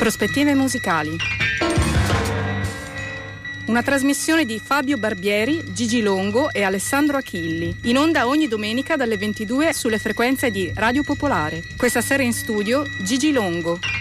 Prospettive musicali. Una trasmissione di Fabio Barbieri, Gigi Longo e Alessandro Achilli, in onda ogni domenica dalle 22 sulle frequenze di Radio Popolare. Questa sera in studio Gigi Longo.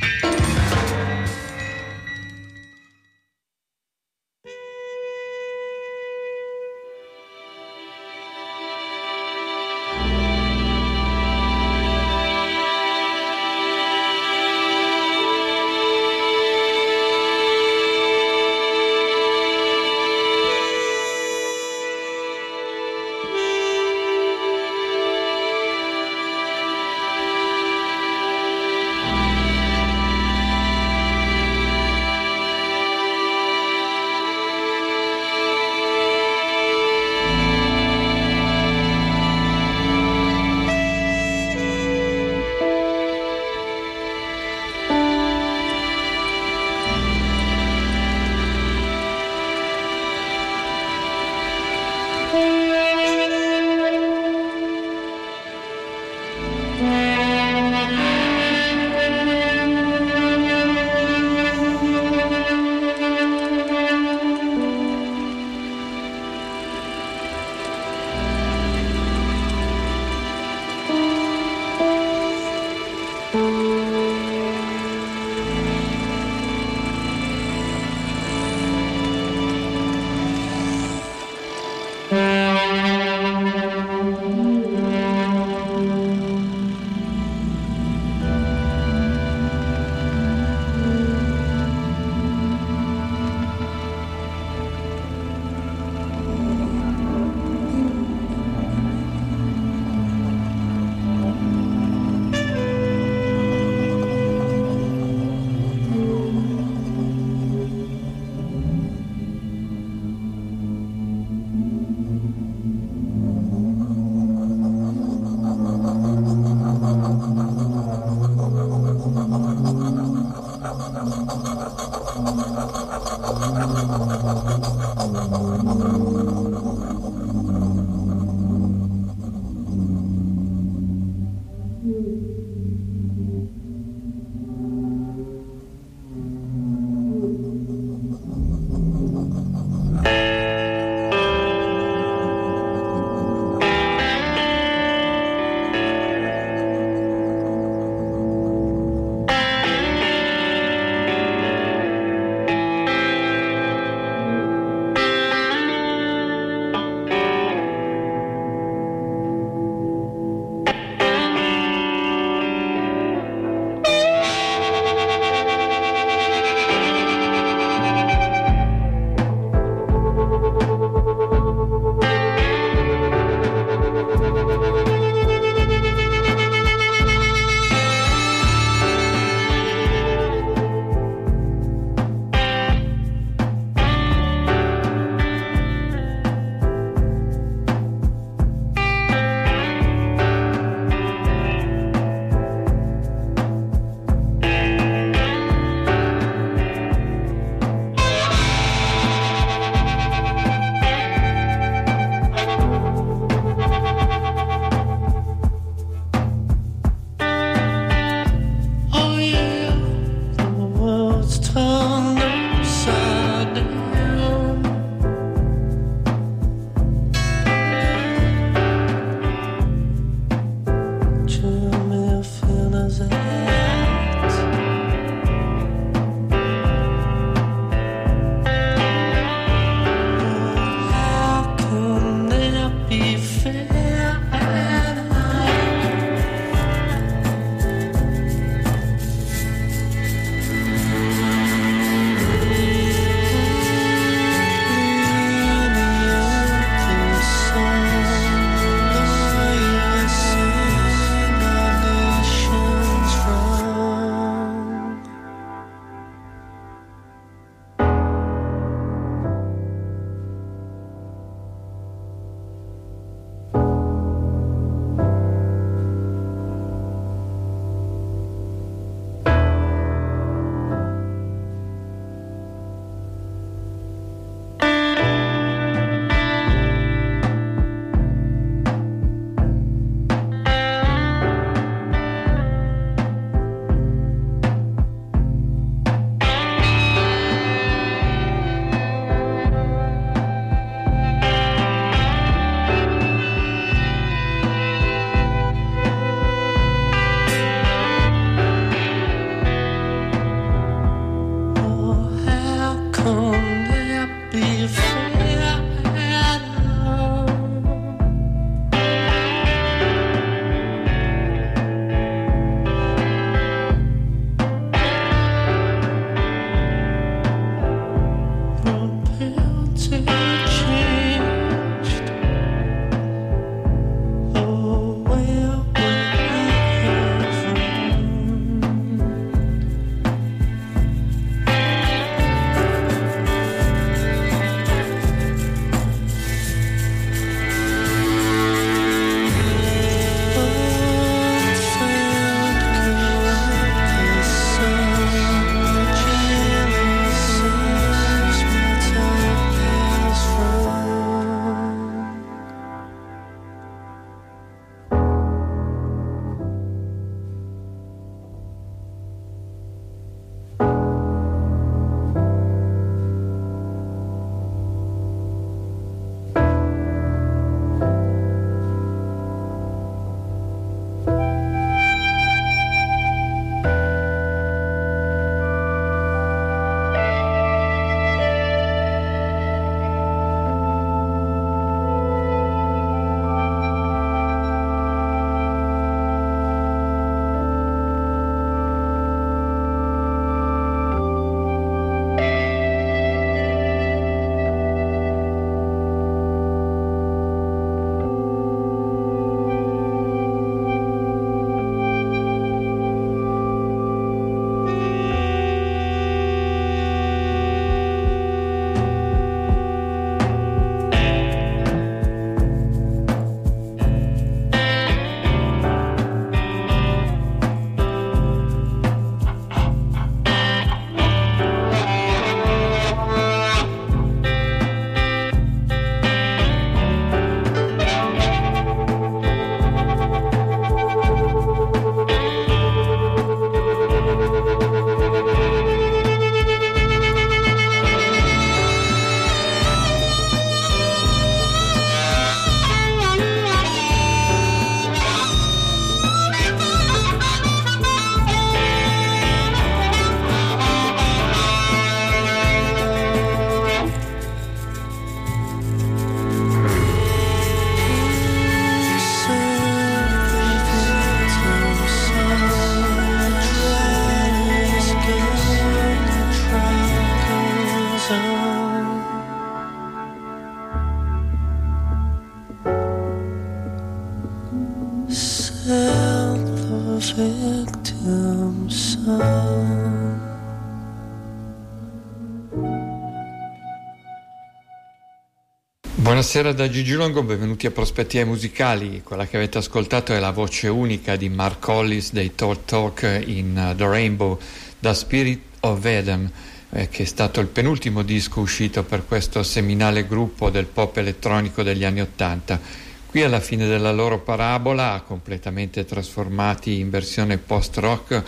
Buonasera da Gigi Longo, benvenuti a Prospettive Musicali. Quella che avete ascoltato è la voce unica di Mark Hollis dei Talk Talk in uh, The Rainbow, da Spirit of Eden, eh, che è stato il penultimo disco uscito per questo seminale gruppo del pop elettronico degli anni Ottanta. Qui alla fine della loro parabola, completamente trasformati in versione post-rock,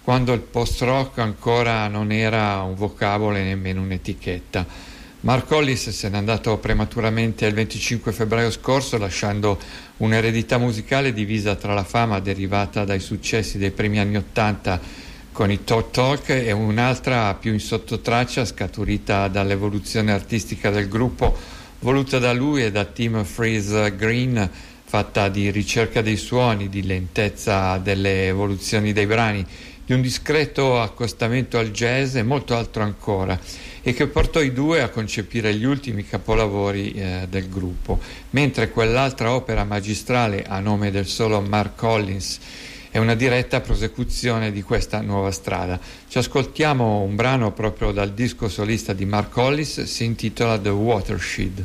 quando il post-rock ancora non era un vocabolo e nemmeno un'etichetta. Mark Hollis se n'è andato prematuramente il 25 febbraio scorso lasciando un'eredità musicale divisa tra la fama derivata dai successi dei primi anni Ottanta con i Talk Talk e un'altra più in sottotraccia scaturita dall'evoluzione artistica del gruppo voluta da lui e da Tim Freeze Green fatta di ricerca dei suoni, di lentezza delle evoluzioni dei brani, di un discreto accostamento al jazz e molto altro ancora e che portò i due a concepire gli ultimi capolavori eh, del gruppo, mentre quell'altra opera magistrale a nome del solo Mark Collins è una diretta prosecuzione di questa nuova strada. Ci ascoltiamo un brano proprio dal disco solista di Mark Collins, si intitola The Watershed.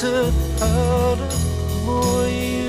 sự ở đất môi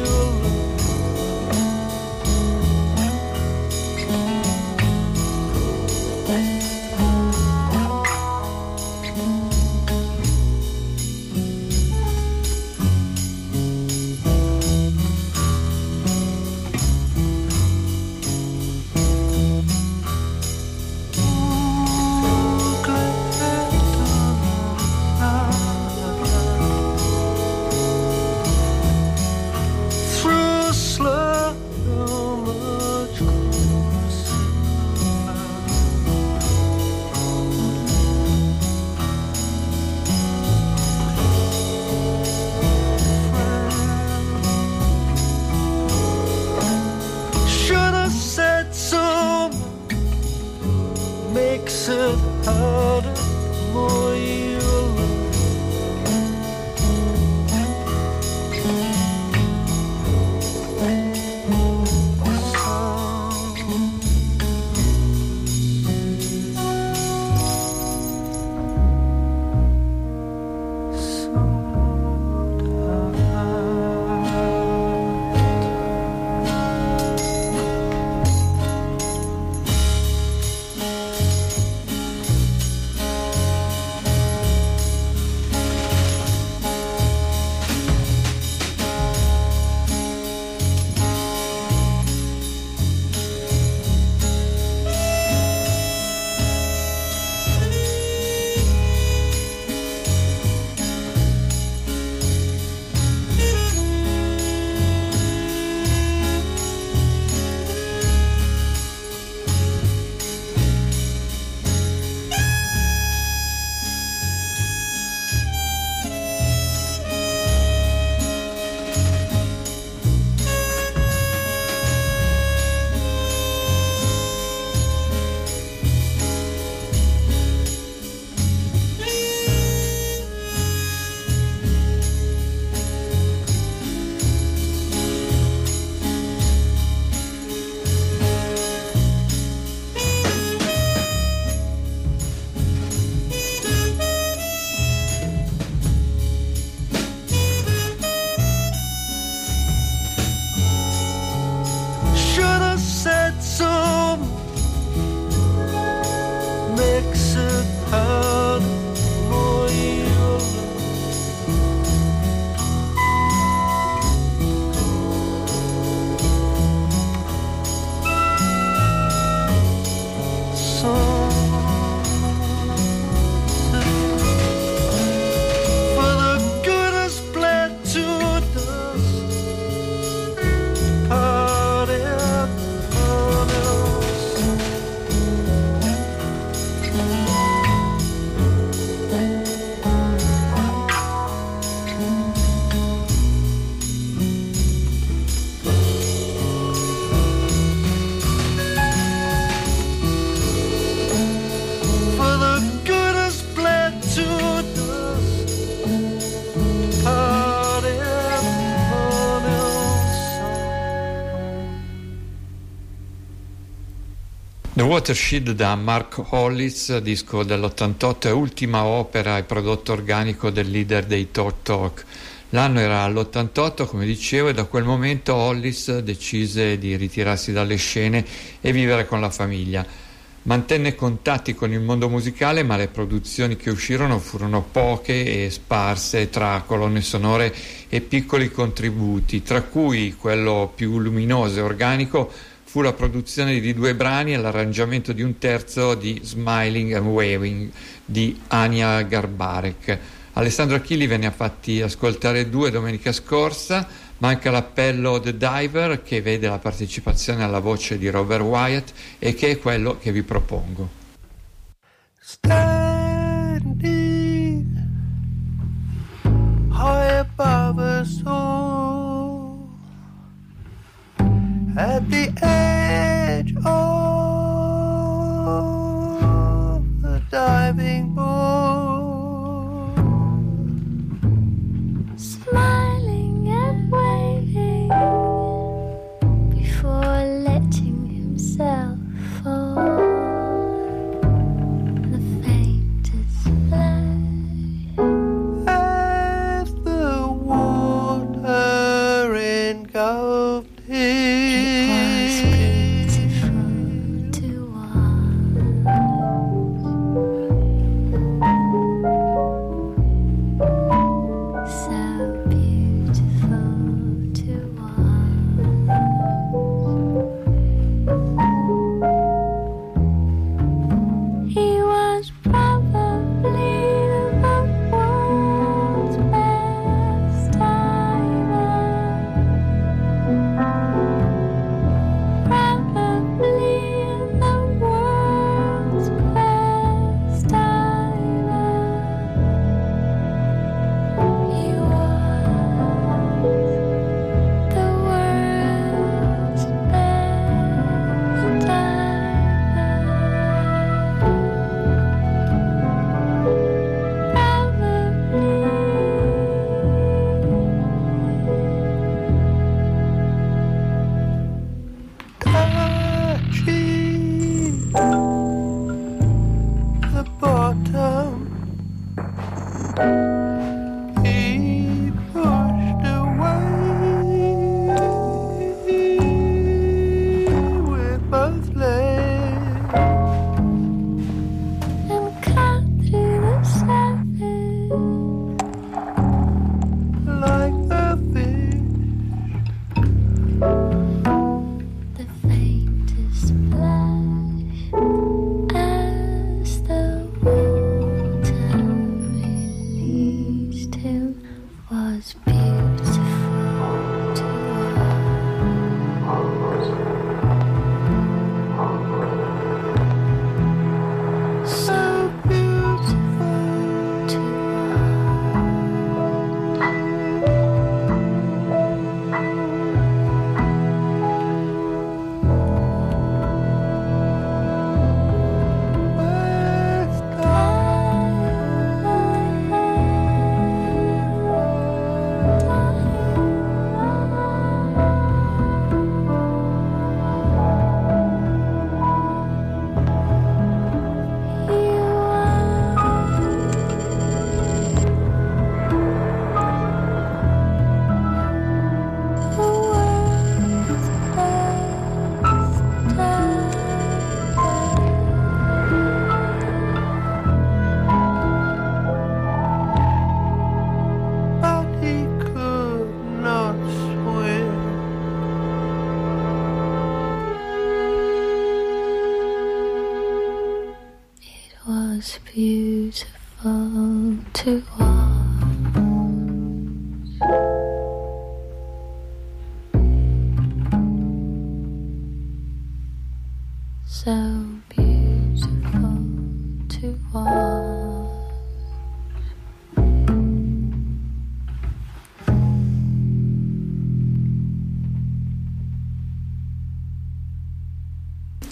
Watershed da Mark Hollis, disco dell'88, è ultima opera e prodotto organico del leader dei Talk Talk. L'anno era l'88, come dicevo, e da quel momento Hollis decise di ritirarsi dalle scene e vivere con la famiglia. Mantenne contatti con il mondo musicale, ma le produzioni che uscirono furono poche e sparse tra colonne sonore e piccoli contributi, tra cui quello più luminoso e organico fu la produzione di due brani e l'arrangiamento di un terzo di Smiling and Waving di Ania Garbarek. Alessandro Achilli ve ne ha fatti ascoltare due domenica scorsa, manca l'appello The Diver che vede la partecipazione alla voce di Robert Wyatt e che è quello che vi propongo. Standing high above us all at the edge of the diving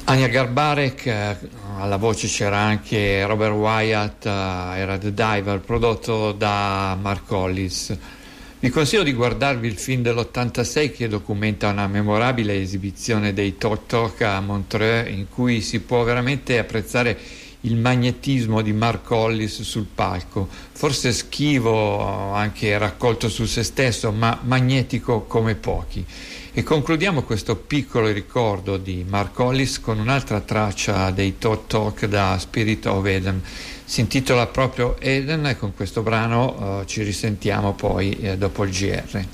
Ania Garbarek, eh, alla voce c'era anche Robert Wyatt, eh, era The Diver, prodotto da Mark Hollis. Vi consiglio di guardarvi il film dell'86 che documenta una memorabile esibizione dei Talk Talk a Montreux in cui si può veramente apprezzare il magnetismo di Mark Hollis sul palco, forse schivo, anche raccolto su se stesso, ma magnetico come pochi. E concludiamo questo piccolo ricordo di Mark Hollis con un'altra traccia dei Talk Talk da Spirit of Eden si intitola proprio Eden e con questo brano uh, ci risentiamo poi eh, dopo il GR.